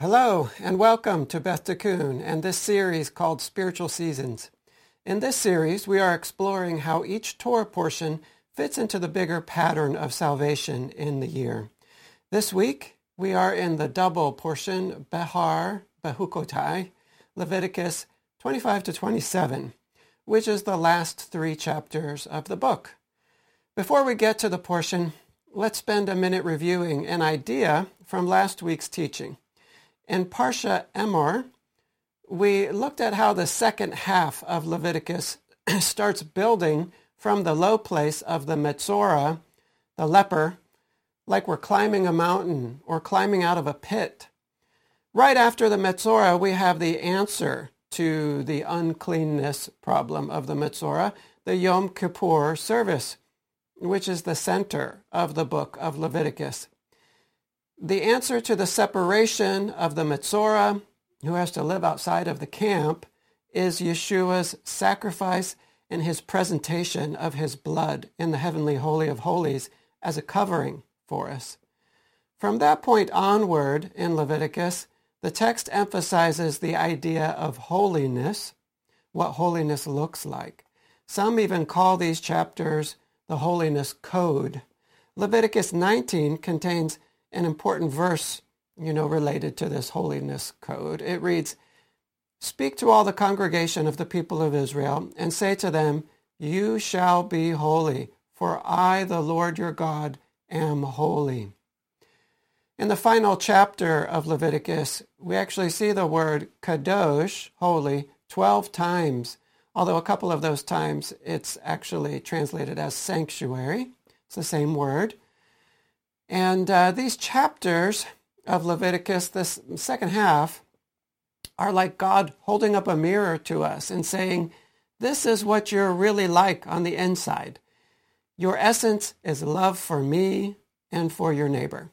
Hello, and welcome to Beth Tikkun and this series called Spiritual Seasons. In this series, we are exploring how each Torah portion fits into the bigger pattern of salvation in the year. This week, we are in the double portion, Behar Bechukotai, Leviticus 25 to 27, which is the last three chapters of the book. Before we get to the portion, let's spend a minute reviewing an idea from last week's teaching. In Parsha Emor, we looked at how the second half of Leviticus starts building from the low place of the Metzora, the leper, like we're climbing a mountain or climbing out of a pit. Right after the Metzora, we have the answer to the uncleanness problem of the Metzora, the Yom Kippur service, which is the center of the book of Leviticus. The answer to the separation of the Metzora, who has to live outside of the camp, is Yeshua's sacrifice and his presentation of his blood in the heavenly holy of holies as a covering for us. From that point onward in Leviticus, the text emphasizes the idea of holiness, what holiness looks like. Some even call these chapters the holiness code. Leviticus 19 contains an important verse, you know, related to this holiness code. It reads, Speak to all the congregation of the people of Israel and say to them, You shall be holy, for I, the Lord your God, am holy. In the final chapter of Leviticus, we actually see the word kadosh, holy, 12 times, although a couple of those times it's actually translated as sanctuary. It's the same word. And uh, these chapters of Leviticus, this second half, are like God holding up a mirror to us and saying, this is what you're really like on the inside. Your essence is love for me and for your neighbor.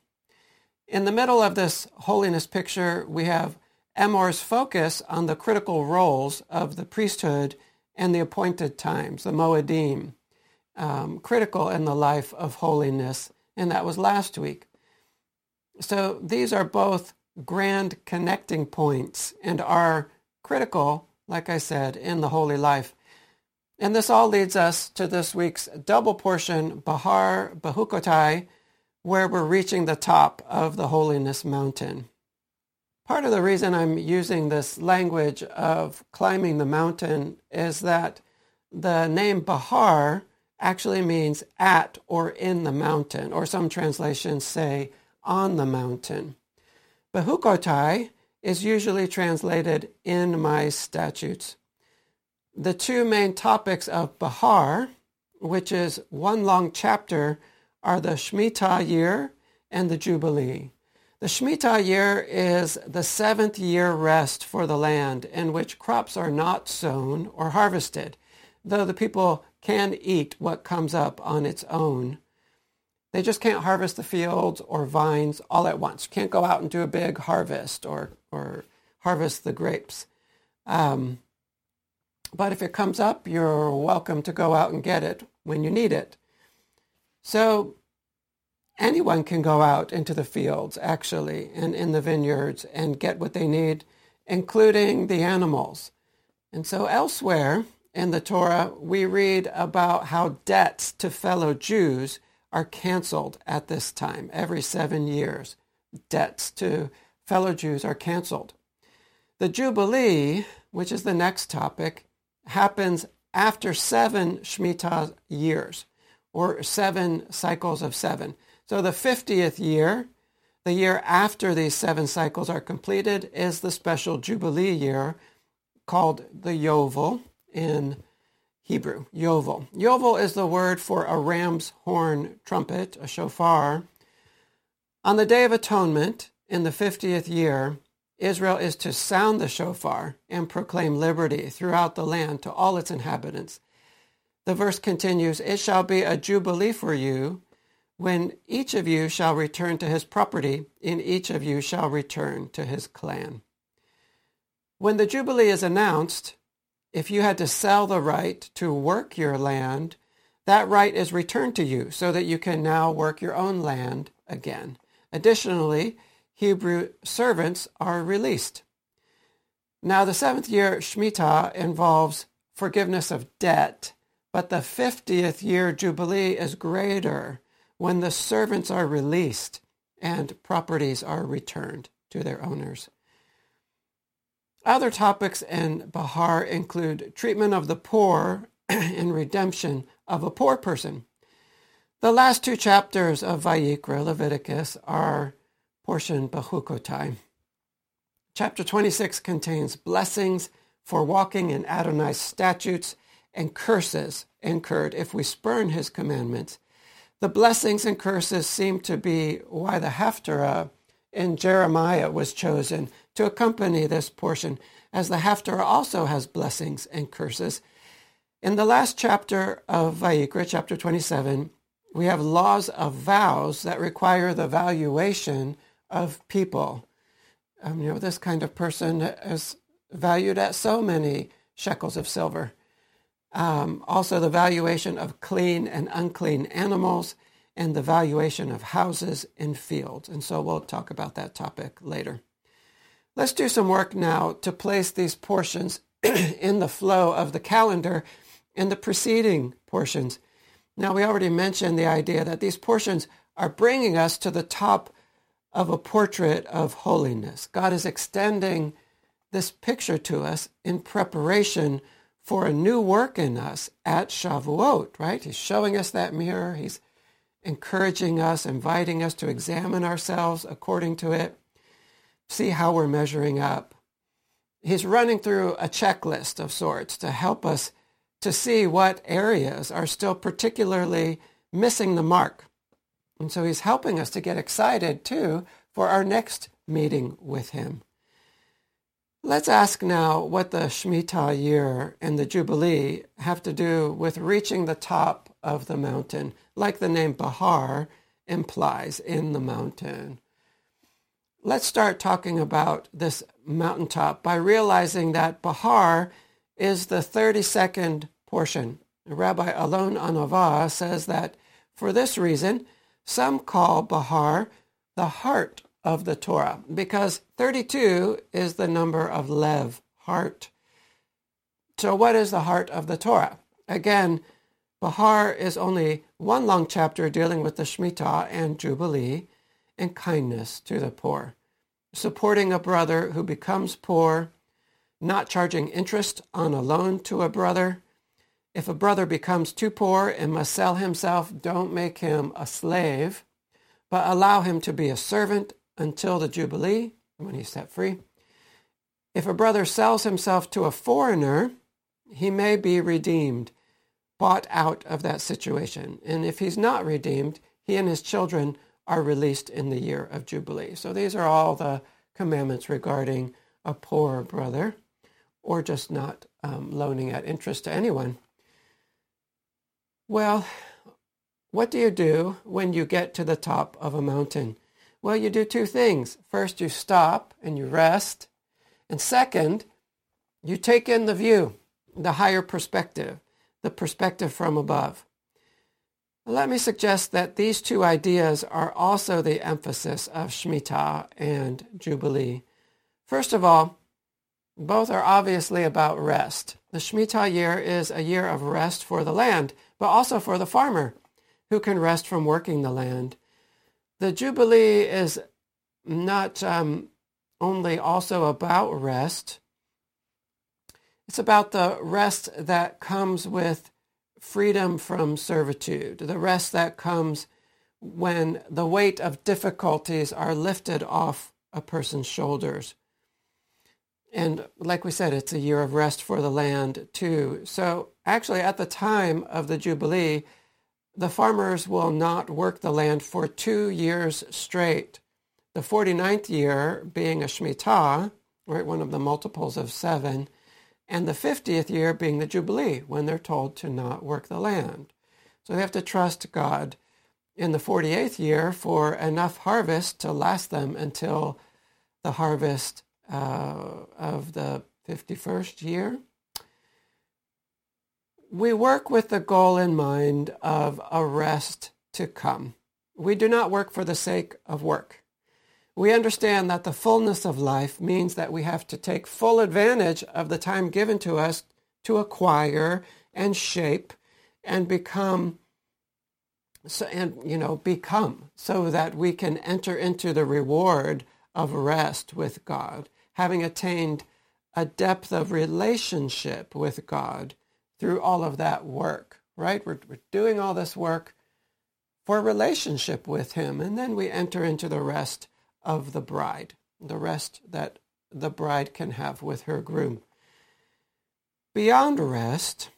In the middle of this holiness picture, we have Emor's focus on the critical roles of the priesthood and the appointed times, the Moedim, um, critical in the life of holiness and that was last week. So these are both grand connecting points and are critical, like I said, in the holy life. And this all leads us to this week's double portion, Behar Bechukotai, where we're reaching the top of the holiness mountain. Part of the reason I'm using this language of climbing the mountain is that the name Behar actually means at or in the mountain, or some translations say on the mountain. Bechukotai is usually translated in my statutes. The two main topics of Behar, which is one long chapter, are the Shemitah year and the Jubilee. The Shemitah year is the seventh year rest for the land in which crops are not sown or harvested, though the people can eat what comes up on its own. They just can't harvest the fields or vines all at once. Can't go out and do a big harvest or, or harvest the grapes. Um, but if it comes up, you're welcome to go out and get it when you need it. So anyone can go out into the fields, actually, and in the vineyards and get what they need, including the animals. And so elsewhere, in the Torah, we read about how debts to fellow Jews are canceled at this time. Every seven years, debts to fellow Jews are canceled. The Jubilee, which is the next topic, happens after seven Shemitah years, or seven cycles of seven. So the 50th year, the year after these seven cycles are completed, is the special Jubilee year called the Yovel in Hebrew, Yovel. Yovel is the word for a ram's horn trumpet, a shofar. On the Day of Atonement, in the 50th year, Israel is to sound the shofar and proclaim liberty throughout the land to all its inhabitants. The verse continues, It shall be a jubilee for you when each of you shall return to his property, and each of you shall return to his clan. When the jubilee is announced, if you had to sell the right to work your land, that right is returned to you so that you can now work your own land again. Additionally, Hebrew servants are released. Now the seventh year Shemitah involves forgiveness of debt, but the 50th year Jubilee is greater when the servants are released and properties are returned to their owners. Other topics in Behar include treatment of the poor and redemption of a poor person. The last two chapters of Vayikra, Leviticus, are portion Bechukotai. Chapter 26 contains blessings for walking in Adonai's statutes and curses incurred if we spurn his commandments. The blessings and curses seem to be why the Haftarah in Jeremiah was chosen to accompany this portion, as the Haftarah also has blessings and curses. In the last chapter of Vayikra, chapter 27, we have laws of vows that require the valuation of people. Um, you know, this kind of person is valued at so many shekels of silver. Um, also, the valuation of clean and unclean animals and the valuation of houses and fields. And so we'll talk about that topic later. Let's do some work now to place these portions in the flow of the calendar in the preceding portions. Now, we already mentioned the idea that these portions are bringing us to the top of a portrait of holiness. God is extending this picture to us in preparation for a new work in us at Shavuot, right? He's showing us that mirror. He's encouraging us, inviting us to examine ourselves according to it, see how we're measuring up. He's running through a checklist of sorts to help us to see what areas are still particularly missing the mark. And so he's helping us to get excited too for our next meeting with him. Let's ask now what the Shemitah year and the Jubilee have to do with reaching the top of the mountain, like the name Behar implies in the mountain. Let's start talking about this mountaintop by realizing that Behar is the 32nd portion. Rabbi Alon Anava says that for this reason, some call Behar the heart of the Torah because 32 is the number of Lev, heart. So what is the heart of the Torah? Again, Behar is only one long chapter dealing with the Shemitah and Jubilee and kindness to the poor, supporting a brother who becomes poor, not charging interest on a loan to a brother, if a brother becomes too poor and must sell himself, don't make him a slave, but allow him to be a servant until the Jubilee, when he's set free. If a brother sells himself to a foreigner, he may be redeemed, bought out of that situation. And if he's not redeemed, he and his children are released in the year of Jubilee. So these are all the commandments regarding a poor brother or just not um, loaning at interest to anyone. Well, what do you do when you get to the top of a mountain? Well, you do two things. First, you stop and you rest. And second, you take in the view, the higher perspective, the perspective from above. Let me suggest that these two ideas are also the emphasis of Shemitah and Jubilee. First of all, both are obviously about rest. The Shemitah year is a year of rest for the land, but also for the farmer who can rest from working the land. The Jubilee is not um, only also about rest, it's about the rest that comes with freedom from servitude, the rest that comes when the weight of difficulties are lifted off a person's shoulders. And like we said, it's a year of rest for the land too. So actually at the time of the Jubilee, the farmers will not work the land for two years straight. The 49th year being a Shemitah, right, one of the multiples of seven, and the 50th year being the Jubilee, when they're told to not work the land. So they have to trust God in the 48th year for enough harvest to last them until the harvest uh, of the 51st year. We work with the goal in mind of a rest to come. We do not work for the sake of work. We understand that the fullness of life means that we have to take full advantage of the time given to us to acquire and shape and become so, and you know become so that we can enter into the reward of rest with God, having attained a depth of relationship with God through all of that work, right? We're, we're doing all this work for relationship with him, and then we enter into the rest of the bride, the rest that the bride can have with her groom. Beyond rest,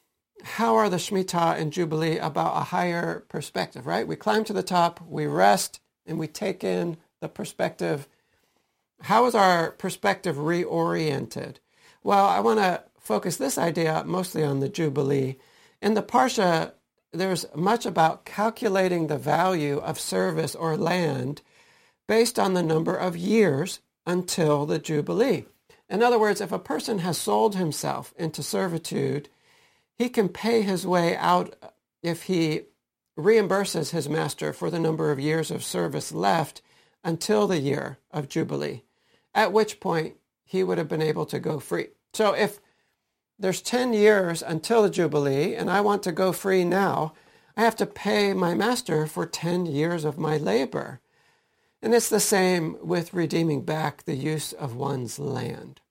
how are the Shemitah and Jubilee about a higher perspective, right? We climb to the top, we rest, and we take in the perspective. How is our perspective reoriented? Well, I want to focus this idea mostly on the Jubilee. In the Parsha, there's much about calculating the value of service or land based on the number of years until the Jubilee. In other words, if a person has sold himself into servitude, he can pay his way out if he reimburses his master for the number of years of service left until the year of Jubilee, at which point he would have been able to go free. So if there's 10 years until the Jubilee and I want to go free now, I have to pay my master for 10 years of my labor. And it's the same with redeeming back the use of one's land.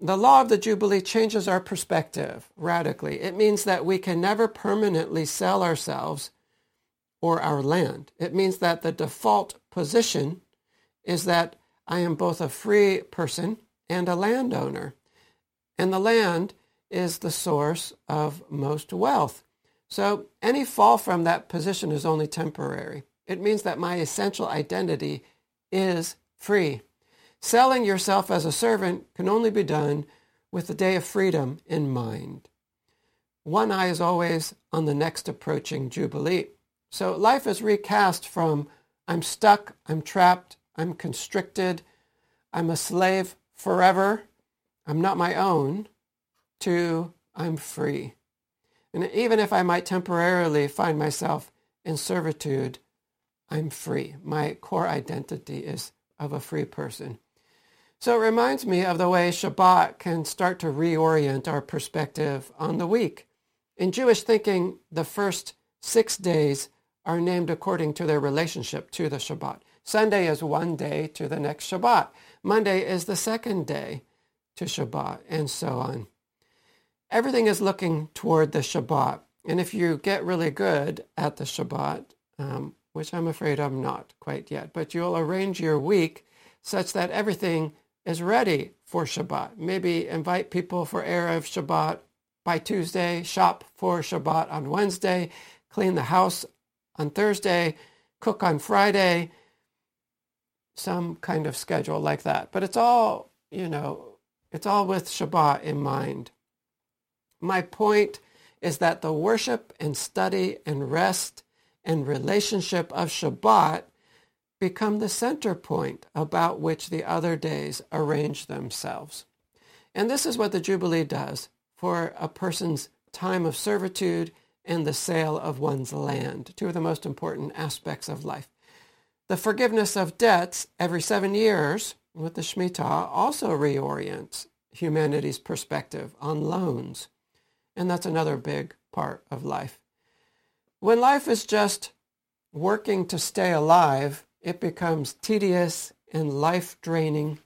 The law of the Jubilee changes our perspective radically. It means that we can never permanently sell ourselves or our land. It means that the default position is that I am both a free person and a landowner. And the land is the source of most wealth. So any fall from that position is only temporary. It means that my essential identity is free. Selling yourself as a servant can only be done with the day of freedom in mind. One eye is always on the next approaching Jubilee. So life is recast from I'm stuck, I'm trapped, I'm constricted, I'm a slave forever, I'm not my own, to I'm free. And even if I might temporarily find myself in servitude, I'm free. My core identity is of a free person. So it reminds me of the way Shabbat can start to reorient our perspective on the week. In Jewish thinking, the first six days are named according to their relationship to the Shabbat. Sunday is one day to the next Shabbat. Monday is the second day to Shabbat, and so on. Everything is looking toward the Shabbat. And if you get really good at the Shabbat, um, which I'm afraid I'm not quite yet, but you'll arrange your week such that everything is ready for Shabbat. Maybe invite people for Erev Shabbat by Tuesday, shop for Shabbat on Wednesday, clean the house on Thursday, cook on Friday, some kind of schedule like that. But it's all, you know, it's all with Shabbat in mind. My point is that the worship and study and rest and relationship of Shabbat become the center point about which the other days arrange themselves. And this is what the Jubilee does for a person's time of servitude and the sale of one's land, two of the most important aspects of life. The forgiveness of debts every seven years with the Shemitah also reorients humanity's perspective on loans. And that's another big part of life. When life is just working to stay alive, it becomes tedious and life draining.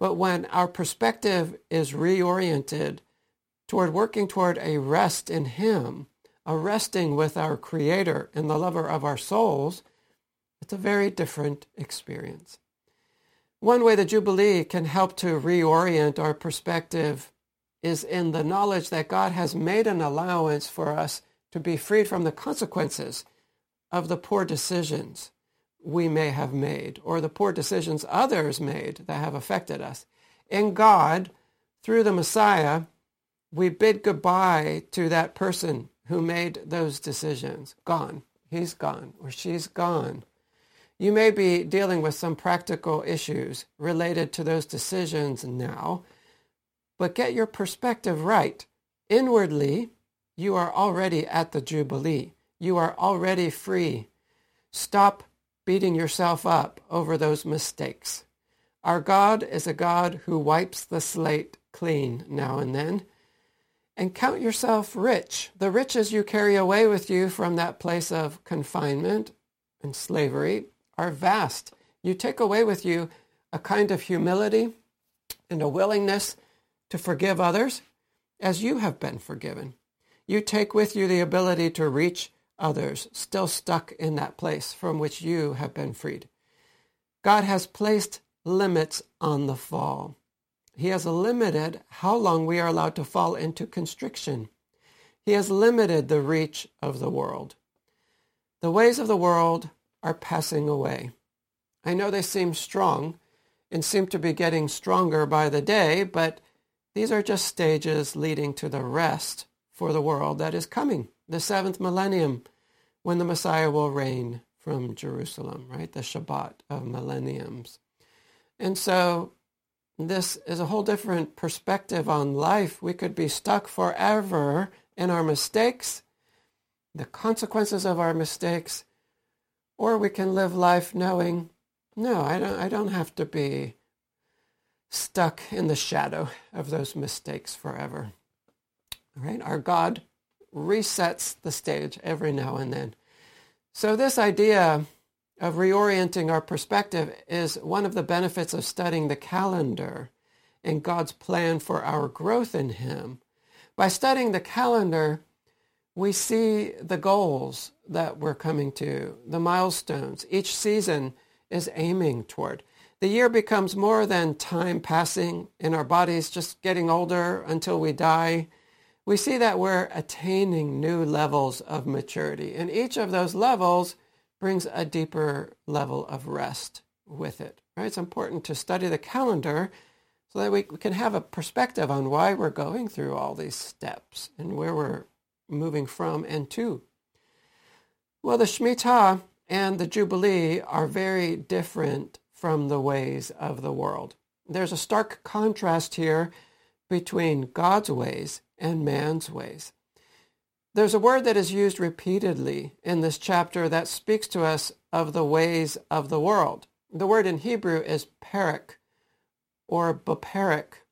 But when our perspective is reoriented toward working toward a rest in Him, a resting with our Creator and the lover of our souls, it's a very different experience. One way the Jubilee can help to reorient our perspective is in the knowledge that God has made an allowance for us to be freed from the consequences of the poor decisions we may have made or the poor decisions others made that have affected us. In God, through the Messiah, we bid goodbye to that person who made those decisions. Gone. He's gone or she's gone. You may be dealing with some practical issues related to those decisions now, but get your perspective right. Inwardly, you are already at the Jubilee. You are already free. Stop beating yourself up over those mistakes. Our God is a God who wipes the slate clean now and then. And count yourself rich. The riches you carry away with you from that place of confinement and slavery are vast. You take away with you a kind of humility and a willingness to forgive others as you have been forgiven. You take with you the ability to reach others still stuck in that place from which you have been freed. God has placed limits on the fall. He has limited how long we are allowed to fall into constriction. He has limited the reach of the world. The ways of the world are passing away. I know they seem strong and seem to be getting stronger by the day, but these are just stages leading to the rest for the world that is coming, the seventh millennium, when the Messiah will reign from Jerusalem, right? The Shabbat of millenniums. And so this is a whole different perspective on life. We could be stuck forever in our mistakes, the consequences of our mistakes, or we can live life knowing, no, I don't, I don't have to be stuck in the shadow of those mistakes forever. Right? Our God resets the stage every now and then. So this idea of reorienting our perspective is one of the benefits of studying the calendar and God's plan for our growth in him. By studying the calendar, we see the goals that we're coming to, the milestones each season is aiming toward. The year becomes more than time passing in our bodies just getting older until we die. We see that we're attaining new levels of maturity. And each of those levels brings a deeper level of rest with it. Right? It's important to study the calendar so that we can have a perspective on why we're going through all these steps and where we're moving from and to. Well, the Shemitah and the Jubilee are very different from the ways of the world. There's a stark contrast here between God's ways and man's ways. There's a word that is used repeatedly in this chapter that speaks to us of the ways of the world. The word in Hebrew is perik or beperik.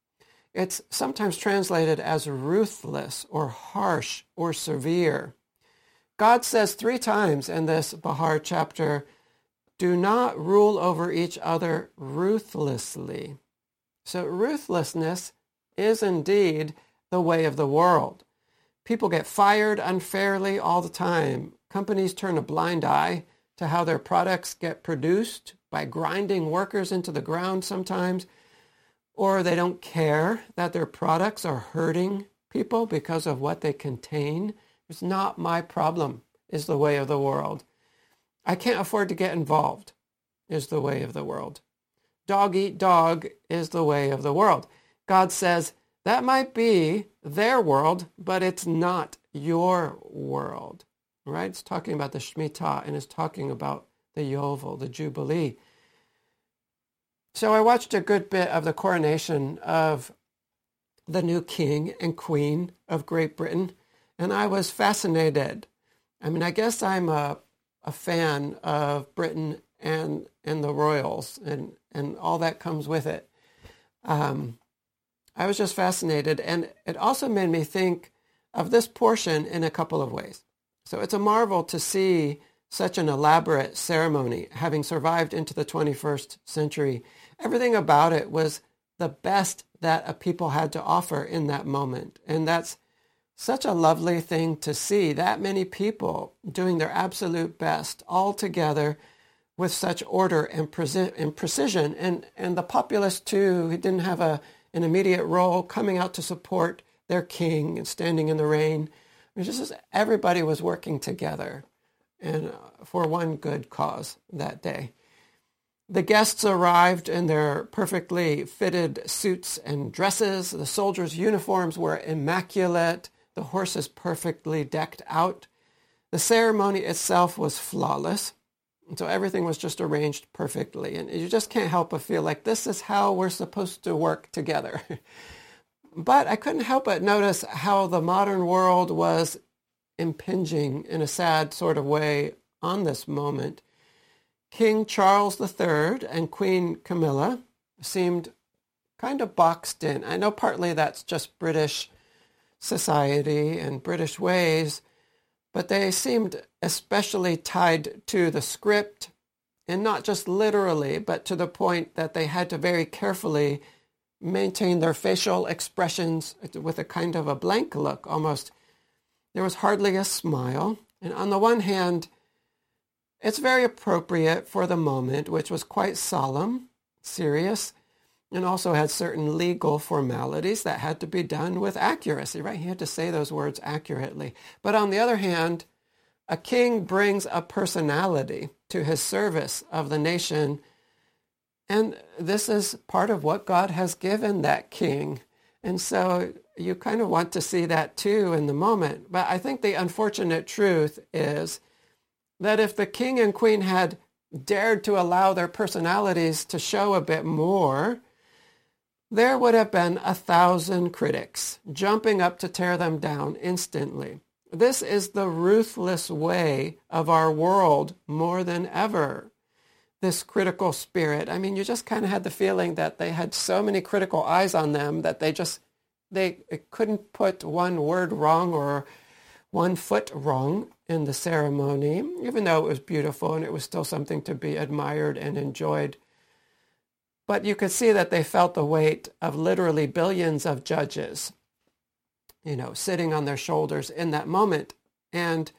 It's sometimes translated as ruthless or harsh or severe. God says three times in this Behar chapter, do not rule over each other ruthlessly. So ruthlessness is indeed the way of the world. People get fired unfairly all the time. Companies turn a blind eye to how their products get produced by grinding workers into the ground sometimes, or they don't care that their products are hurting people because of what they contain. It's not my problem, is the way of the world. I can't afford to get involved, is the way of the world. Dog eat dog is the way of the world. God says, that might be their world, but it's not your world. Right? It's talking about the Shemitah and it's talking about the Yovel, the Jubilee. So I watched a good bit of the coronation of the new king and queen of Great Britain, and I was fascinated. I mean, I guess I'm a, a fan of Britain and and the royals and and all that comes with it. Um, I was just fascinated. And it also made me think of this portion in a couple of ways. So it's a marvel to see such an elaborate ceremony having survived into the 21st century. Everything about it was the best that a people had to offer in that moment. And that's such a lovely thing to see that many people doing their absolute best all together with such order and, preci- and precision. And, and the populace too, didn't have a an immediate role, coming out to support their king and standing in the rain. It was just as everybody was working together and uh, for one good cause that day. The guests arrived in their perfectly fitted suits and dresses. The soldiers' uniforms were immaculate. The horses perfectly decked out. The ceremony itself was flawless. And so everything was just arranged perfectly. And you just can't help but feel like this is how we're supposed to work together. but I couldn't help but notice how the modern world was impinging in a sad sort of way on this moment. King Charles III and Queen Camilla seemed kind of boxed in. I know partly that's just British society and British ways, but they seemed especially tied to the script and not just literally, but to the point that they had to very carefully maintain their facial expressions with a kind of a blank look almost. There was hardly a smile. And on the one hand, it's very appropriate for the moment, which was quite solemn, serious, and also had certain legal formalities that had to be done with accuracy, right? He had to say those words accurately. But on the other hand, a king brings a personality to his service of the nation. And this is part of what God has given that king. And so you kind of want to see that too in the moment. But I think the unfortunate truth is that if the king and queen had dared to allow their personalities to show a bit more, there would have been a thousand critics jumping up to tear them down instantly. This is the ruthless way of our world more than ever. This critical spirit. I mean, you just kind of had the feeling that they had so many critical eyes on them that they just they couldn't put one word wrong or one foot wrong in the ceremony, even though it was beautiful and it was still something to be admired and enjoyed. But you could see that they felt the weight of literally billions of judges you know, sitting on their shoulders in that moment. And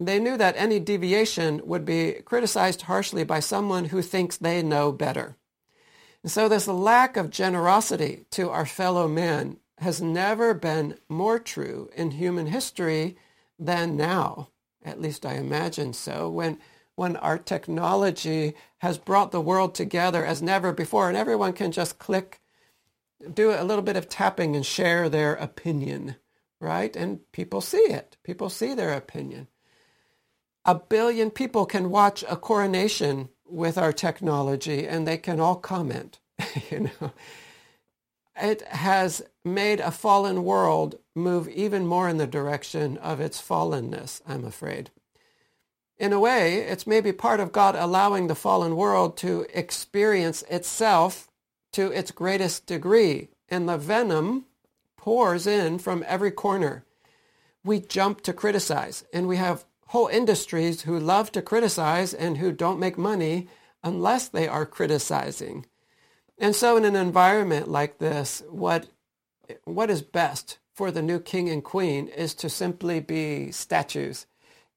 they knew that any deviation would be criticized harshly by someone who thinks they know better. And so this lack of generosity to our fellow men has never been more true in human history than now. At least I imagine so. When, when our technology has brought the world together as never before and everyone can just click do a little bit of tapping and share their opinion, right? And people see it. People see their opinion. A billion people can watch a coronation with our technology and they can all comment, you know. It has made a fallen world move even more in the direction of its fallenness, I'm afraid. In a way, it's maybe part of God allowing the fallen world to experience itself to its greatest degree, and the venom pours in from every corner. We jump to criticize, and we have whole industries who love to criticize and who don't make money unless they are criticizing. And so in an environment like this, what, what is best for the new king and queen is to simply be statues.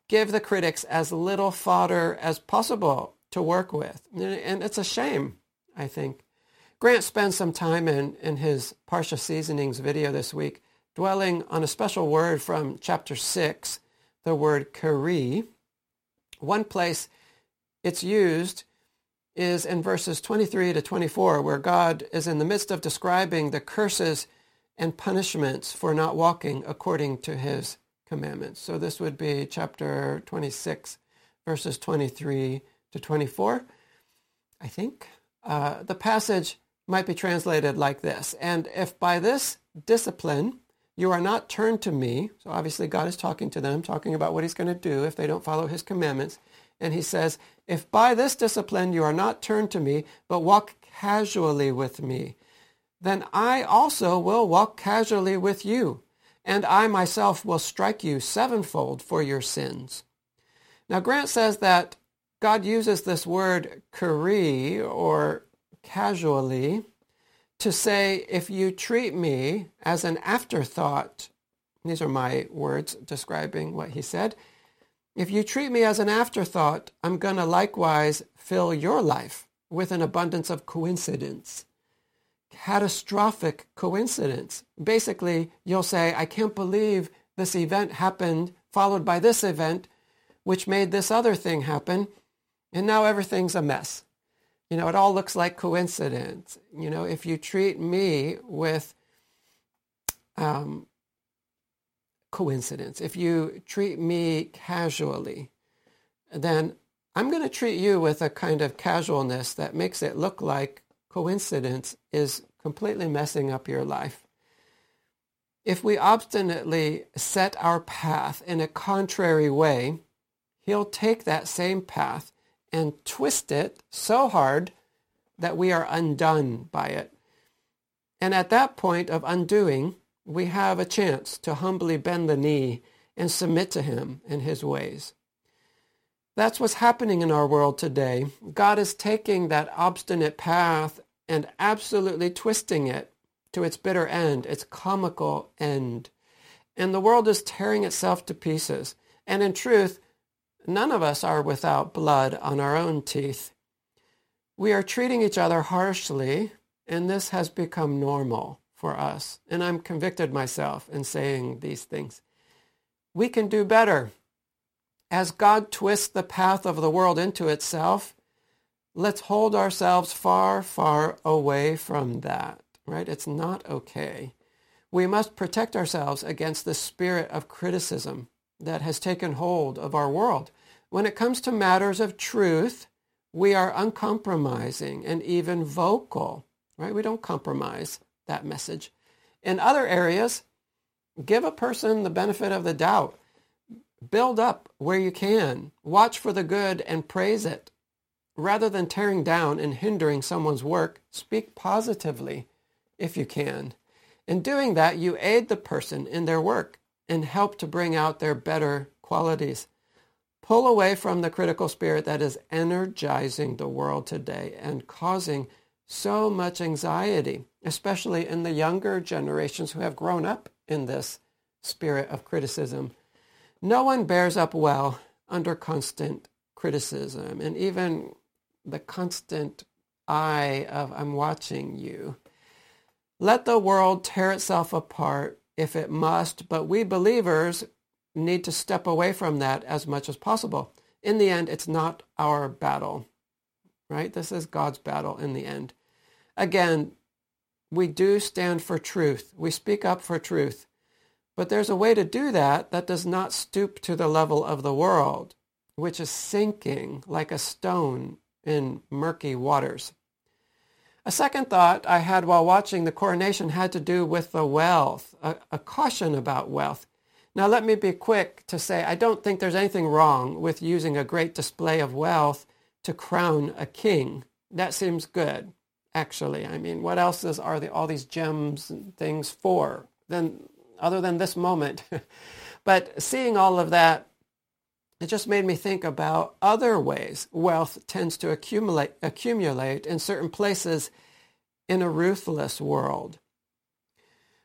Give the critics as little fodder as possible to work with. And it's a shame, I think. Grant spends some time in, in his Parsha Seasonings video this week dwelling on a special word from chapter 6, the word kari. One place it's used is in verses 23 to 24, where God is in the midst of describing the curses and punishments for not walking according to his commandments. So this would be chapter 26, verses 23 to 24, I think. Uh, the passage might be translated like this. And if by this discipline you are not turned to me, so obviously God is talking to them, talking about what he's going to do if they don't follow his commandments. And he says, if by this discipline you are not turned to me, but walk casually with me, then I also will walk casually with you, and I myself will strike you sevenfold for your sins. Now Grant says that God uses this word kari or casually to say, if you treat me as an afterthought, these are my words describing what he said, if you treat me as an afterthought, I'm going to likewise fill your life with an abundance of coincidence. Catastrophic coincidence. Basically, you'll say, I can't believe this event happened, followed by this event, which made this other thing happen, and now everything's a mess. You know, it all looks like coincidence. You know, if you treat me with um, coincidence, if you treat me casually, then I'm going to treat you with a kind of casualness that makes it look like coincidence is completely messing up your life. If we obstinately set our path in a contrary way, he'll take that same path and twist it so hard that we are undone by it. And at that point of undoing, we have a chance to humbly bend the knee and submit to him and his ways. That's what's happening in our world today. God is taking that obstinate path and absolutely twisting it to its bitter end, its comical end. And the world is tearing itself to pieces. And in truth, none of us are without blood on our own teeth. We are treating each other harshly, and this has become normal for us. And I'm convicted myself in saying these things. We can do better. As God twists the path of the world into itself, let's hold ourselves far, far away from that, right? It's not okay. We must protect ourselves against the spirit of criticism that has taken hold of our world. When it comes to matters of truth, we are uncompromising and even vocal, right? We don't compromise that message. In other areas, give a person the benefit of the doubt. Build up where you can. Watch for the good and praise it. Rather than tearing down and hindering someone's work, speak positively if you can. In doing that, you aid the person in their work and help to bring out their better qualities. Pull away from the critical spirit that is energizing the world today and causing so much anxiety, especially in the younger generations who have grown up in this spirit of criticism. No one bears up well under constant criticism and even the constant eye of I'm watching you. Let the world tear itself apart if it must, but we believers need to step away from that as much as possible. In the end, it's not our battle, right? This is God's battle in the end. Again, we do stand for truth. We speak up for truth. But there's a way to do that that does not stoop to the level of the world, which is sinking like a stone in murky waters. A second thought I had while watching the coronation had to do with the wealth, a, a, caution about wealth. Now let me be quick to say I don't think there's anything wrong with using a great display of wealth to crown a king. That seems good, actually. I mean, what else is, are the, all these gems and things for than, other than this moment? but seeing all of that it just made me think about other ways wealth tends to accumulate, accumulate in certain places in a ruthless world.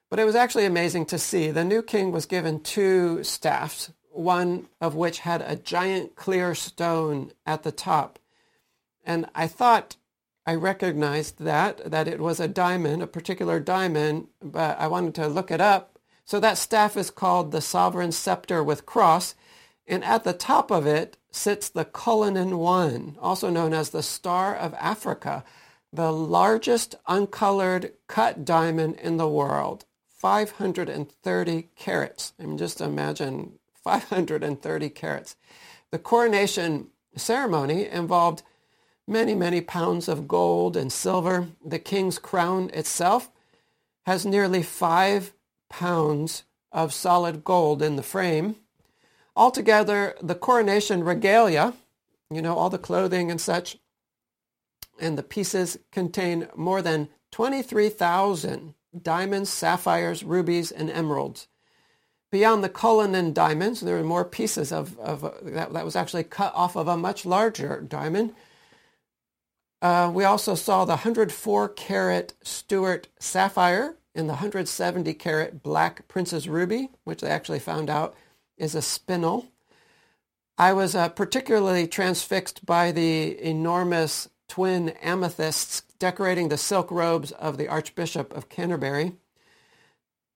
But it was actually amazing to see. The new king was given two staffs, one of which had a giant clear stone at the top. And I thought I recognized that, that it was a diamond, a particular diamond, but I wanted to look it up. So that staff is called the sovereign scepter with cross and at the top of it sits the Cullinan 1, also known as the Star of Africa, the largest uncolored cut diamond in the world, 530 carats. I mean, just imagine 530 carats. The coronation ceremony involved many, many pounds of gold and silver. The king's crown itself has nearly five pounds of solid gold in the frame. Altogether, the coronation regalia, you know, all the clothing and such, and the pieces contain more than 23,000 diamonds, sapphires, rubies, and emeralds. Beyond the Cullinan diamonds, there are more pieces of, of that, that was actually cut off of a much larger diamond. Uh, we also saw the 104 carat Stuart sapphire and the 170 carat black Prince's ruby, which they actually found out is a spinel. I was uh, particularly transfixed by the enormous twin amethysts decorating the silk robes of the Archbishop of Canterbury.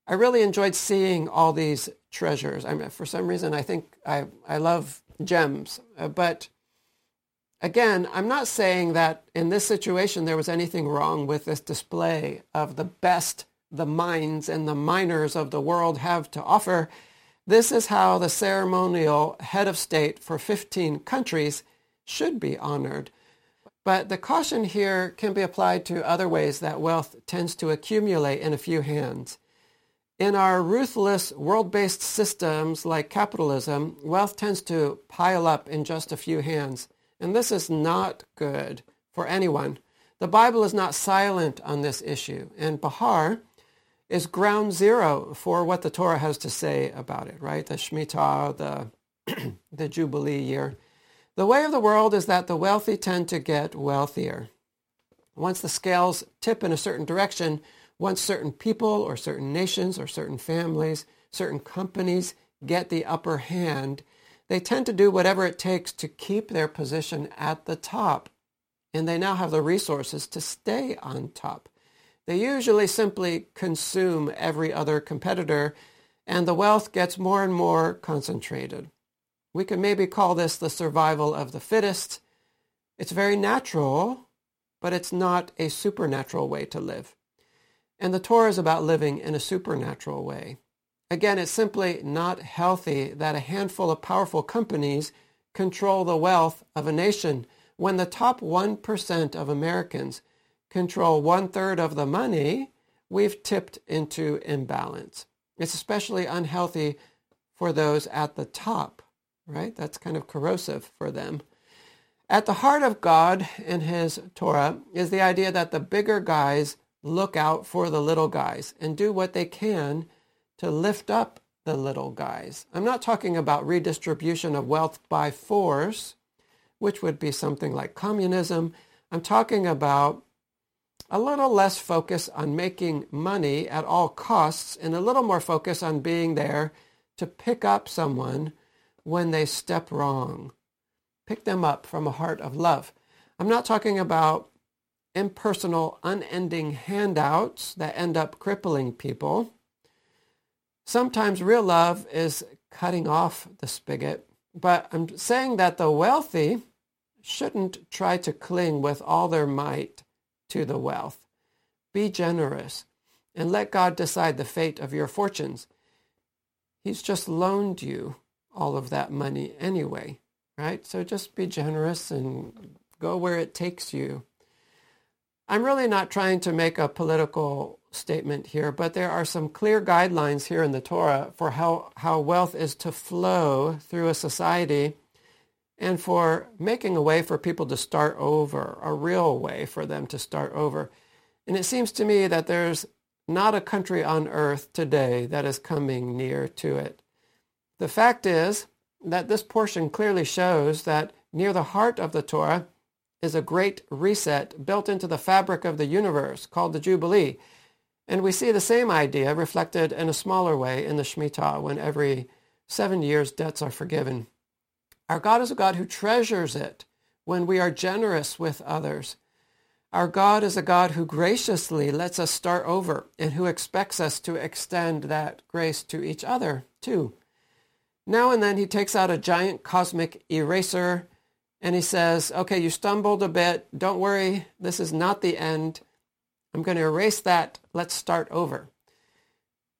I really enjoyed seeing all these treasures. I mean, for some reason, I think I, I love gems. Uh, but again, I'm not saying that in this situation there was anything wrong with this display of the best the mines and the miners of the world have to offer. This is how the ceremonial head of state for 15 countries should be honored. But the caution here can be applied to other ways that wealth tends to accumulate in a few hands. In our ruthless world-based systems like capitalism, wealth tends to pile up in just a few hands, And this is not good for anyone. The Bible is not silent on this issue, and Behar is ground zero for what the Torah has to say about it, right? The Shemitah, the, the Jubilee year. The way of the world is that the wealthy tend to get wealthier. Once the scales tip in a certain direction, once certain people or certain nations or certain families, certain companies get the upper hand, they tend to do whatever it takes to keep their position at the top. And they now have the resources to stay on top. They usually simply consume every other competitor, and the wealth gets more and more concentrated. We can maybe call this the survival of the fittest. It's very natural, but it's not a supernatural way to live. And the Torah is about living in a supernatural way. Again, it's simply not healthy that a handful of powerful companies control the wealth of a nation when the top 1% of Americans control one-third of the money, we've tipped into imbalance. It's especially unhealthy for those at the top right? That's kind of corrosive for them. At the heart of God and his Torah is the idea that the bigger guys look out for the little guys and do what they can to lift up the little guys. I'm not talking about redistribution of wealth by force, which would be something like communism. I'm talking about a little less focus on making money at all costs and a little more focus on being there to pick up someone when they step wrong. Pick them up from a heart of love. I'm not talking about impersonal, unending handouts that end up crippling people. Sometimes real love is cutting off the spigot, but I'm saying that the wealthy shouldn't try to cling with all their might to the wealth. Be generous and let God decide the fate of your fortunes. He's just loaned you all of that money anyway, right? So just be generous and go where it takes you. I'm really not trying to make a political statement here, but there are some clear guidelines here in the Torah for how, how wealth is to flow through a society and for making a way for people to start over, a real way for them to start over. And it seems to me that there's not a country on earth today that is coming near to it. The fact is that this portion clearly shows that near the heart of the Torah is a great reset built into the fabric of the universe called the Jubilee. And we see the same idea reflected in a smaller way in the Shemitah when every seven years debts are forgiven. Our God is a God who treasures it when we are generous with others. Our God is a God who graciously lets us start over and who expects us to extend that grace to each other too. Now and then he takes out a giant cosmic eraser and he says, okay, you stumbled a bit. Don't worry. This is not the end. I'm going to erase that. Let's start over.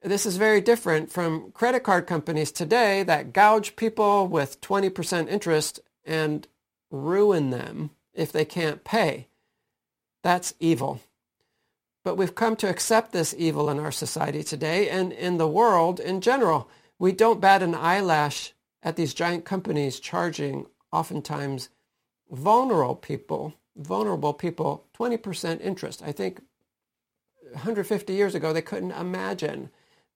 This is very different from credit card companies today that gouge people with 20% interest and ruin them if they can't pay. That's evil. But we've come to accept this evil in our society today and in the world in general we don't bat an eyelash at these giant companies charging oftentimes vulnerable people, vulnerable people, 20% interest. I think 150 years ago, they couldn't imagine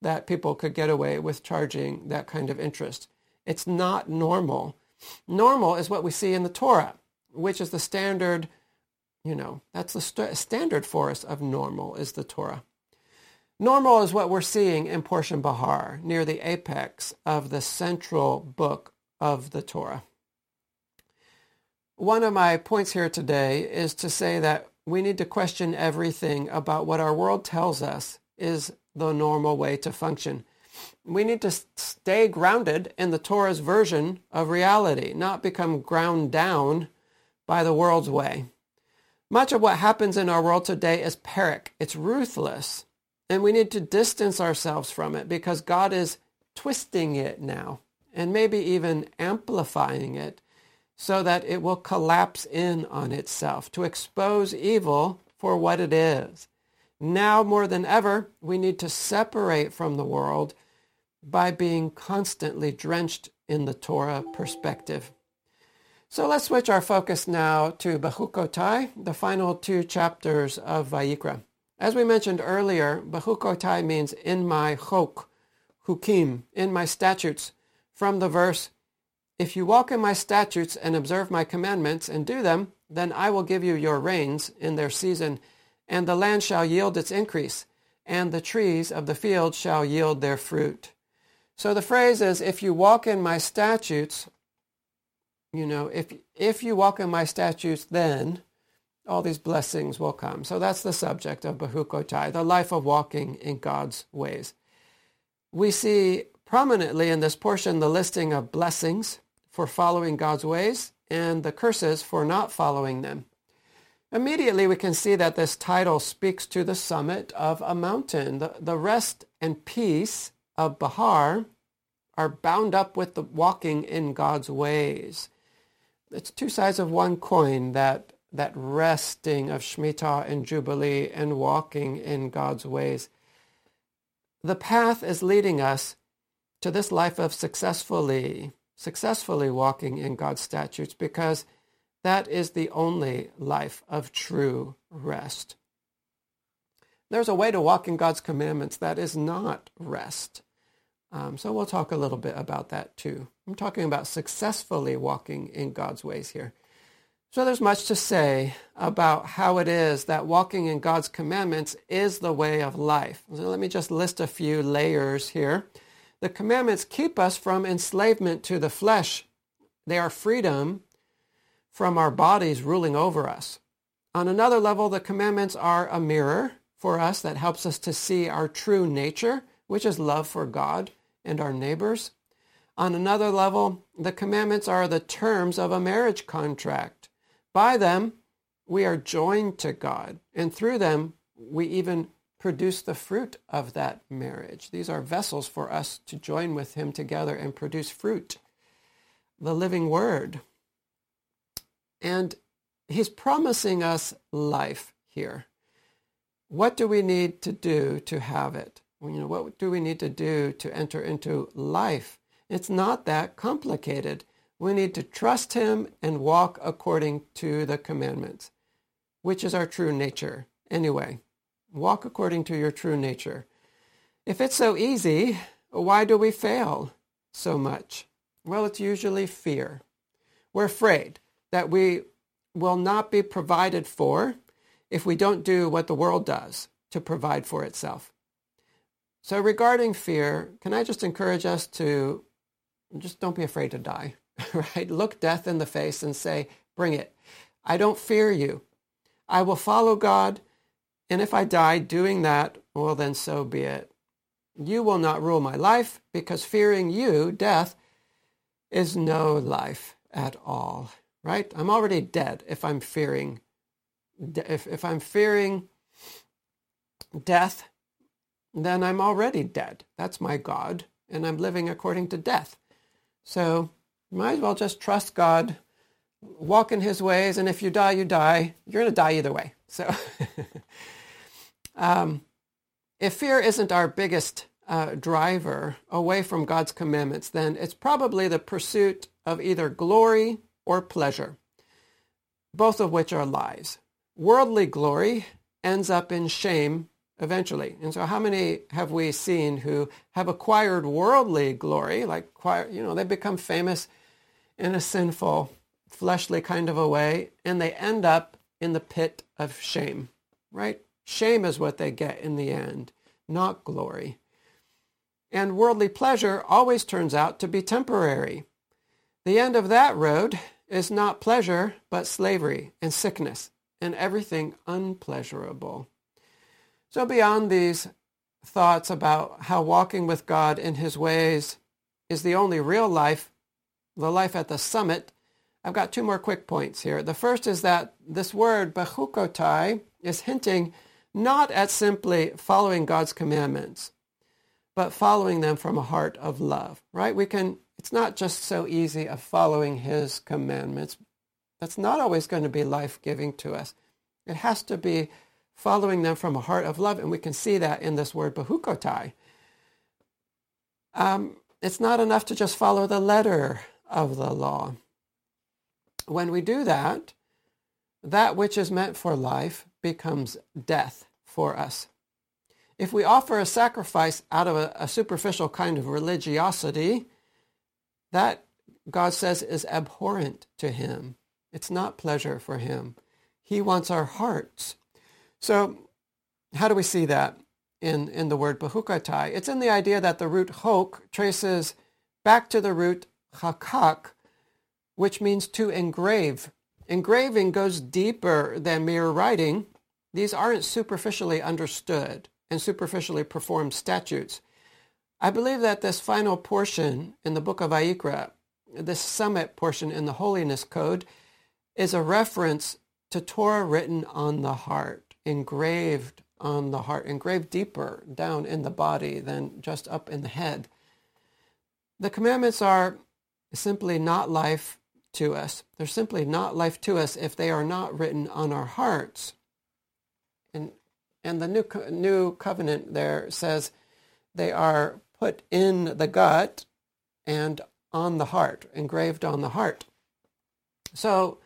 that people could get away with charging that kind of interest. It's not normal. Normal is what we see in the Torah, which is the standard, you know, that's the st- standard for us of normal is the Torah. Normal is what we're seeing in Portion Behar, near the apex of the central book of the Torah. One of my points here today is to say that we need to question everything about what our world tells us is the normal way to function. We need to stay grounded in the Torah's version of reality, not become ground down by the world's way. Much of what happens in our world today is pyrrhic. It's ruthless. And we need to distance ourselves from it because God is twisting it now and maybe even amplifying it so that it will collapse in on itself to expose evil for what it is. Now more than ever, we need to separate from the world by being constantly drenched in the Torah perspective. So let's switch our focus now to Bechukotai, the final two chapters of Vayikra. As we mentioned earlier, Bechukotai means in my chok, hukim, in my statutes, from the verse, if you walk in my statutes and observe my commandments and do them, then I will give you your rains in their season, and the land shall yield its increase, and the trees of the field shall yield their fruit. So the phrase is, if you walk in my statutes, you know, if, if you walk in my statutes, then all these blessings will come. So that's the subject of Bechukotai, the life of walking in God's ways. We see prominently in this portion the listing of blessings for following God's ways and the curses for not following them. Immediately we can see that this title speaks to the summit of a mountain. The, the rest and peace of Behar are bound up with the walking in God's ways. It's two sides of one coin, that, that resting of Shemitah and Jubilee and walking in God's ways. The path is leading us to this life of successfully, successfully walking in God's statutes because that is the only life of true rest. There's a way to walk in God's commandments that is not rest. Um, so we'll talk a little bit about that too. I'm talking about successfully walking in God's ways here. So there's much to say about how it is that walking in God's commandments is the way of life. So let me just list a few layers here. The commandments keep us from enslavement to the flesh. They are freedom from our bodies ruling over us. On another level, the commandments are a mirror for us that helps us to see our true nature, which is love for God and our neighbors. On another level, the commandments are the terms of a marriage contract. By them, we are joined to God, and through them, we even produce the fruit of that marriage. These are vessels for us to join with him together and produce fruit, the living word. And he's promising us life here. What do we need to do to have it? you know, what do we need to do to enter into life? It's not that complicated. We need to trust him and walk according to the commandments, which is our true nature. Anyway, walk according to your true nature. If it's so easy, why do we fail so much? Well, it's usually fear. We're afraid that we will not be provided for if we don't do what the world does to provide for itself. So regarding fear, can I just encourage us to just don't be afraid to die, right? Look death in the face and say, bring it. I don't fear you. I will follow God. And if I die doing that, well, then so be it. You will not rule my life because fearing you, death, is no life at all, right? I'm already dead if I'm fearing, if, if I'm fearing death, then I'm already dead. That's my God, and I'm living according to death. So might as well just trust God, walk in his ways, and if you die, you die. You're going to die either way. So um, if fear isn't our biggest uh, driver away from God's commandments, then it's probably the pursuit of either glory or pleasure, both of which are lies. Worldly glory ends up in shame eventually. And so how many have we seen who have acquired worldly glory, like, you know, they become famous in a sinful, fleshly kind of a way, and they end up in the pit of shame, right? Shame is what they get in the end, not glory. And worldly pleasure always turns out to be temporary. The end of that road is not pleasure, but slavery and sickness and everything unpleasurable. So beyond these thoughts about how walking with God in his ways is the only real life, the life at the summit, I've got two more quick points here. The first is that this word, bechukotai, is hinting not at simply following God's commandments, but following them from a heart of love, right? We can, it's not just so easy of following his commandments. That's not always going to be life-giving to us. It has to be following them from a heart of love. And we can see that in this word bechukotai. Um, it's not enough to just follow the letter of the law. when we do that, that which is meant for life becomes death for us. If we offer a sacrifice out of a, a superficial kind of religiosity, that God says is abhorrent to him. It's not pleasure for him. He wants our hearts. So how do we see that in, in the word Bechukotai? It's in the idea that the root hok traces back to the root hakak, which means to engrave. Engraving goes deeper than mere writing. These aren't superficially understood and superficially performed statutes. I believe that this final portion in the book of Vayikra, this summit portion in the Holiness Code, is a reference to Torah written on the heart, engraved on the heart, engraved deeper down in the body than just up in the head. The commandments are simply not life to us. They're simply not life to us if they are not written on our hearts. And, and the new, new covenant there says they are put in the gut and on the heart, engraved on the heart. So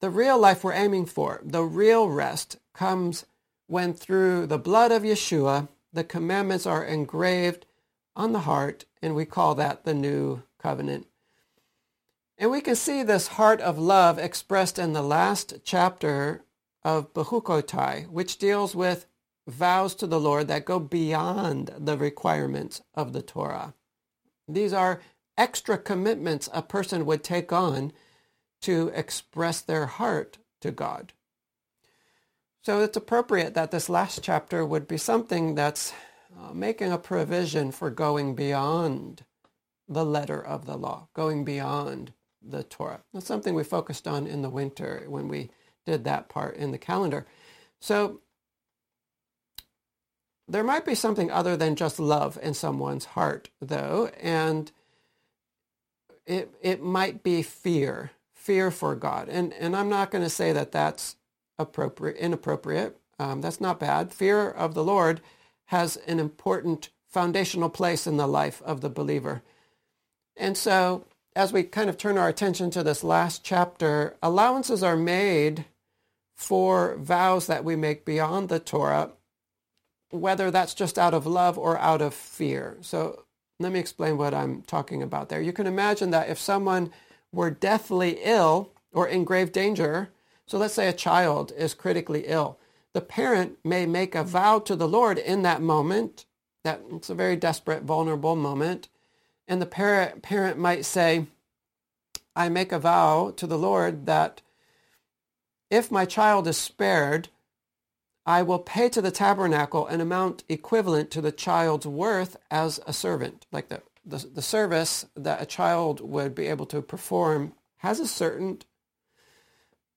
the real life we're aiming for, the real rest, comes when through the blood of Yeshua, the commandments are engraved on the heart, and we call that the new covenant. And we can see this heart of love expressed in the last chapter of Bechukotai, which deals with vows to the Lord that go beyond the requirements of the Torah. These are extra commitments a person would take on to express their heart to God. So it's appropriate that this last chapter would be something that's uh, making a provision for going beyond the letter of the law, going beyond the Torah. That's something we focused on in the winter when we did that part in the calendar. So there might be something other than just love in someone's heart, though, and it it might be fear, fear for God. And and I'm not going to say that that's appropriate, inappropriate. Um, that's not bad. Fear of the Lord has an important foundational place in the life of the believer. And so as we kind of turn our attention to this last chapter, allowances are made for vows that we make beyond the Torah, whether that's just out of love or out of fear. So let me explain what I'm talking about there. You can imagine that if someone were deathly ill or in grave danger, so let's say a child is critically ill, the parent may make a vow to the Lord in that moment, that it's a very desperate, vulnerable moment, and the parent, parent might say, I make a vow to the Lord that if my child is spared, I will pay to the tabernacle an amount equivalent to the child's worth as a servant. Like the, the, the service that a child would be able to perform has a certain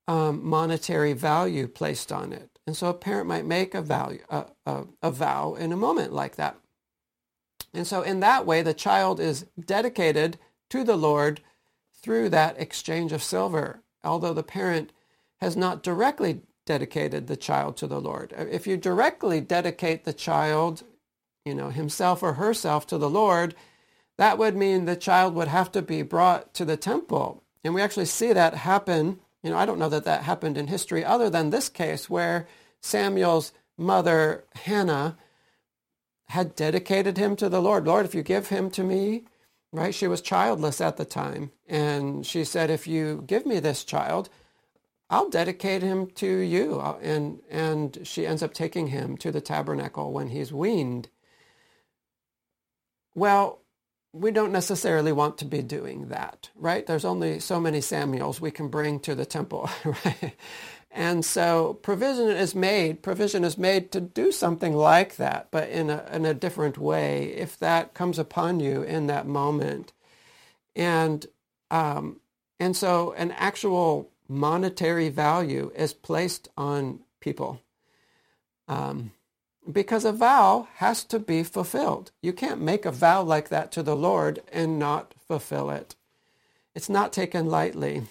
um, monetary value placed on it. And so a parent might make a, value, a, a, a vow in a moment like that. And so in that way, the child is dedicated to the Lord through that exchange of silver, although the parent has not directly dedicated the child to the Lord. Uh, if you directly dedicate the child, you know, himself or herself to the Lord, that would mean the child would have to be brought to the temple. And we actually see that happen. You know, I don't know that that happened in history other than this case where Samuel's mother, Hannah, had dedicated him to the Lord. Lord, if you give him to me, right? She was childless at the time. And she said, if you give me this child, I'll dedicate him to you. And, and she ends up taking him to the tabernacle when he's weaned. Well, we don't necessarily want to be doing that, right? There's only so many Samuels we can bring to the temple, right? And so provision is made, provision is made to do something like that, but in a, in a different way if that comes upon you in that moment. And, um, and so an actual monetary value is placed on people. Um, because a vow has to be fulfilled. You can't make a vow like that to the Lord and not fulfill it. It's not taken lightly.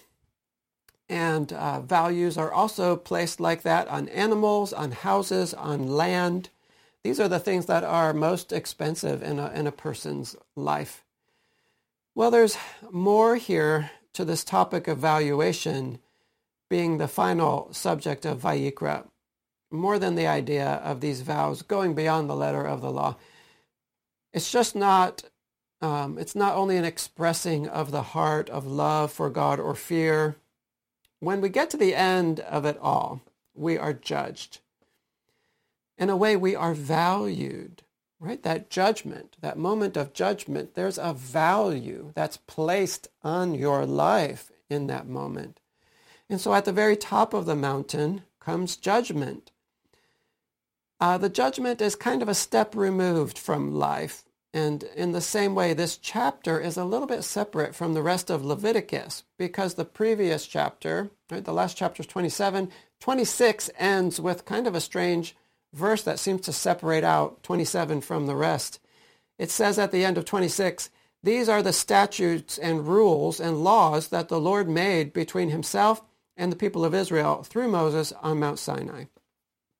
And uh, values are also placed like that on animals, on houses, on land. These are the things that are most expensive in a, in a person's life. Well, there's more here to this topic of valuation being the final subject of Vayikra, more than the idea of these vows going beyond the letter of the law. It's just not, um, it's not only an expressing of the heart of love for God or fear. When we get to the end of it all, we are judged. In a way, we are valued right? That judgment, that moment of judgment, there's a value that's placed on your life in that moment. And so at the very top of the mountain comes judgment. Uh, the judgment is kind of a step removed from life. And in the same way, this chapter is a little bit separate from the rest of Leviticus because the previous chapter, right, the last chapter is 27, 26 ends with kind of a strange verse that seems to separate out 27 from the rest. It says at the end of 26, These are the statutes and rules and laws that the Lord made between himself and the people of Israel through Moses on Mount Sinai.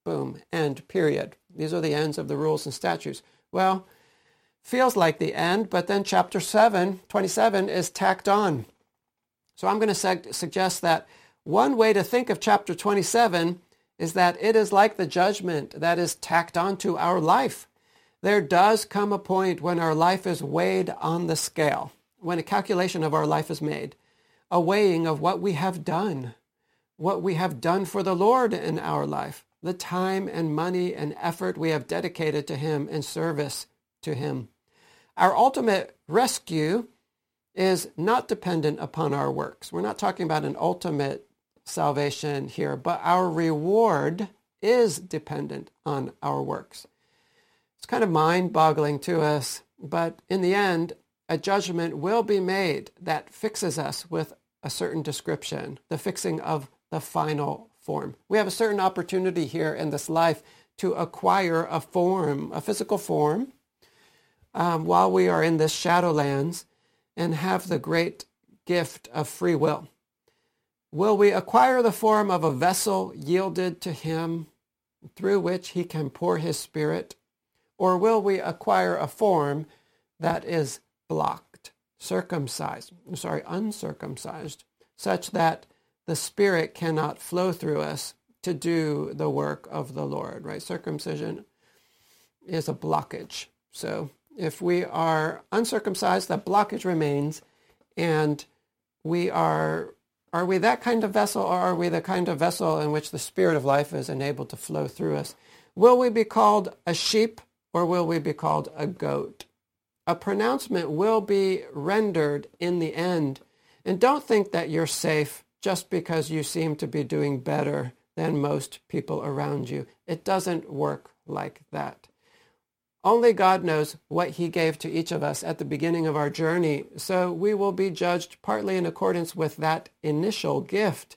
Boom. End. Period. These are the ends of the rules and statutes. Well, feels like the end, but then chapter 7, 27 is tacked on. So I'm going to su- suggest that one way to think of chapter 27 is that it is like the judgment that is tacked onto our life. There does come a point when our life is weighed on the scale, when a calculation of our life is made, a weighing of what we have done, what we have done for the Lord in our life, the time and money and effort we have dedicated to him in service to him. Our ultimate rescue is not dependent upon our works. We're not talking about an ultimate salvation here, but our reward is dependent on our works. It's kind of mind-boggling to us, but in the end, a judgment will be made that fixes us with a certain description, the fixing of the final form. We have a certain opportunity here in this life to acquire a form, a physical form, um, while we are in this shadowlands and have the great gift of free will. Will we acquire the form of a vessel yielded to him through which he can pour his spirit? Or will we acquire a form that is blocked, circumcised, sorry, uncircumcised, such that the spirit cannot flow through us to do the work of the Lord, right? Circumcision is a blockage. So if we are uncircumcised, that blockage remains and we are are we that kind of vessel or are we the kind of vessel in which the spirit of life is enabled to flow through us? Will we be called a sheep or will we be called a goat? A pronouncement will be rendered in the end. And don't think that you're safe just because you seem to be doing better than most people around you. It doesn't work like that. Only God knows what he gave to each of us at the beginning of our journey, so we will be judged partly in accordance with that initial gift.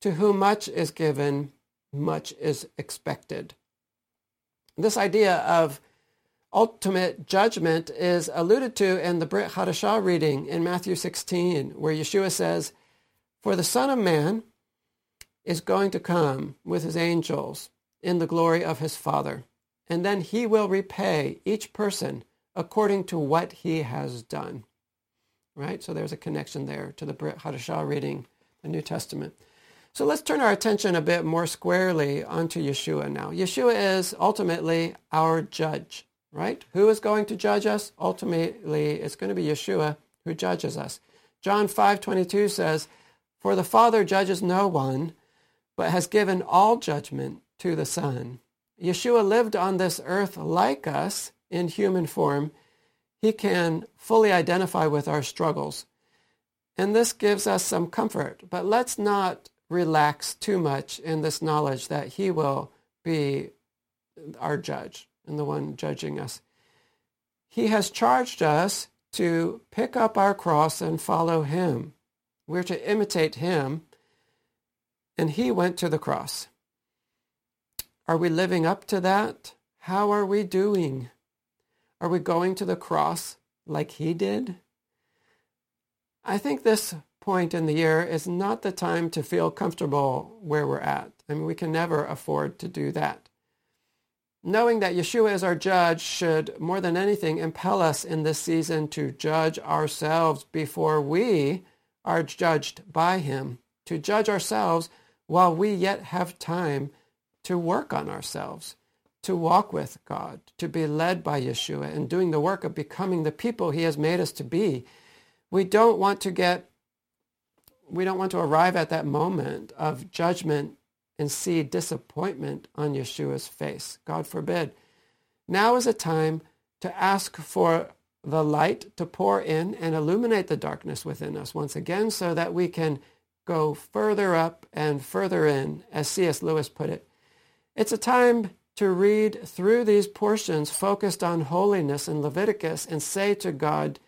To whom much is given, much is expected. This idea of ultimate judgment is alluded to in the Brit Hadashah reading in Matthew 16, where Yeshua says, For the Son of Man is going to come with his angels in the glory of his Father and then he will repay each person according to what he has done. Right? So there's a connection there to the Brit Hadashah reading the New Testament. So let's turn our attention a bit more squarely onto Yeshua now. Yeshua is ultimately our judge, right? Who is going to judge us? Ultimately, it's going to be Yeshua who judges us. John 5:22 says, "For the Father judges no one, but has given all judgment to the Son, Yeshua lived on this earth like us in human form. He can fully identify with our struggles. And this gives us some comfort. But let's not relax too much in this knowledge that he will be our judge and the one judging us. He has charged us to pick up our cross and follow him. We're to imitate him. And he went to the cross. Are we living up to that? How are we doing? Are we going to the cross like he did? I think this point in the year is not the time to feel comfortable where we're at. I mean, we can never afford to do that. Knowing that Yeshua is our judge should, more than anything, impel us in this season to judge ourselves before we are judged by him, to judge ourselves while we yet have time to work on ourselves, to walk with God, to be led by Yeshua and doing the work of becoming the people he has made us to be. We don't want to get, we don't want to arrive at that moment of judgment and see disappointment on Yeshua's face. God forbid. Now is a time to ask for the light to pour in and illuminate the darkness within us once again so that we can go further up and further in, as C.S. Lewis put it. It's a time to read through these portions focused on holiness in Leviticus and say to God,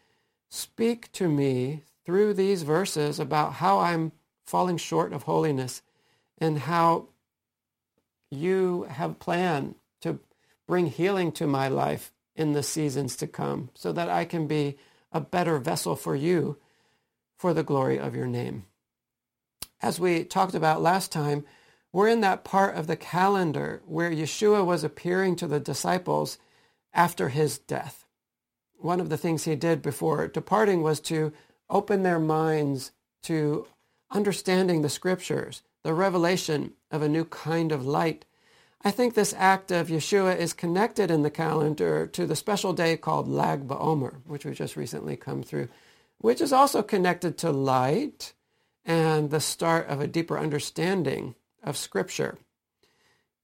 speak to me through these verses about how I'm falling short of holiness and how you have planned to bring healing to my life in the seasons to come so that I can be a better vessel for you for the glory of your name. As we talked about last time, we're in that part of the calendar where Yeshua was appearing to the disciples after his death. One of the things he did before departing was to open their minds to understanding the scriptures, the revelation of a new kind of light I think this act of Yeshua is connected in the calendar to the special day called Lag BaOmer, which we just recently come through, which is also connected to light and the start of a deeper understanding of Scripture.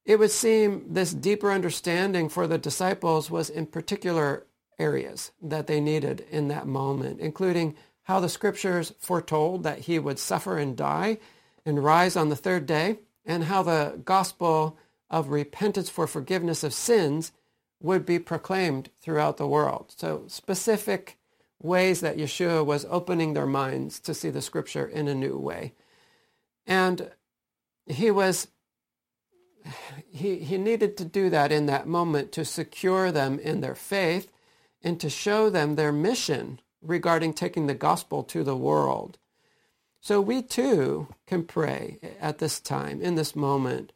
It would seem this deeper understanding for the disciples was in particular areas that they needed in that moment, including how the Scriptures foretold that he would suffer and die and rise on the third day, and how the gospel of repentance for forgiveness of sins would be proclaimed throughout the world. So specific ways that Yeshua was opening their minds to see the scripture in a new way. And he was he, he needed to do that in that moment to secure them in their faith and to show them their mission regarding taking the gospel to the world. So we too can pray at this time, in this moment,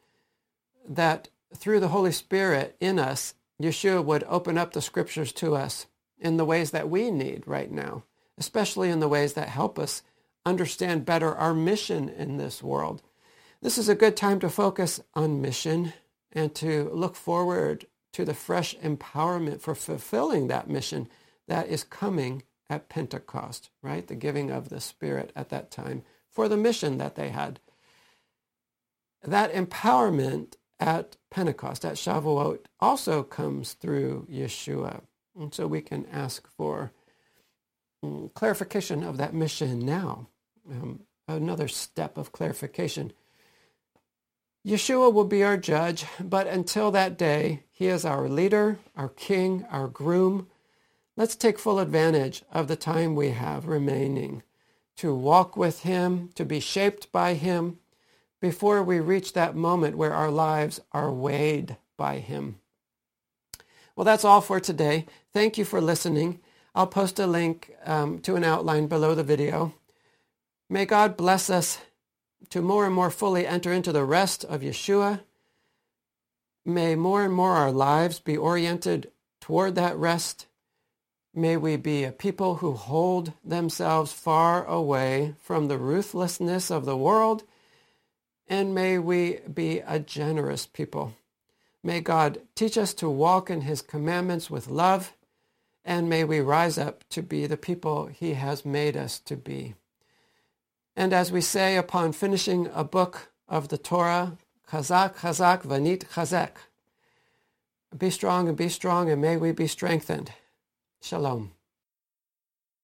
that through the Holy Spirit in us, Yeshua would open up the scriptures to us in the ways that we need right now, especially in the ways that help us understand better our mission in this world. This is a good time to focus on mission and to look forward to the fresh empowerment for fulfilling that mission that is coming at Pentecost, right? The giving of the Spirit at that time for the mission that they had. That empowerment at Pentecost, at Shavuot, also comes through Yeshua. And so we can ask for um, clarification of that mission now. Um, another step of clarification. Yeshua will be our judge, but until that day, he is our leader, our king, our groom. Let's take full advantage of the time we have remaining to walk with him, to be shaped by him, before we reach that moment where our lives are weighed by him. Well, that's all for today. Thank you for listening. I'll post a link um, to an outline below the video. May God bless us to more and more fully enter into the rest of Yeshua. May more and more our lives be oriented toward that rest. May we be a people who hold themselves far away from the ruthlessness of the world and may we be a generous people. May God teach us to walk in his commandments with love, and may we rise up to be the people he has made us to be. And as we say upon finishing a book of the Torah, Chazak, Chazak, Venitchazek. Be strong and be strong, and may we be strengthened. Shalom.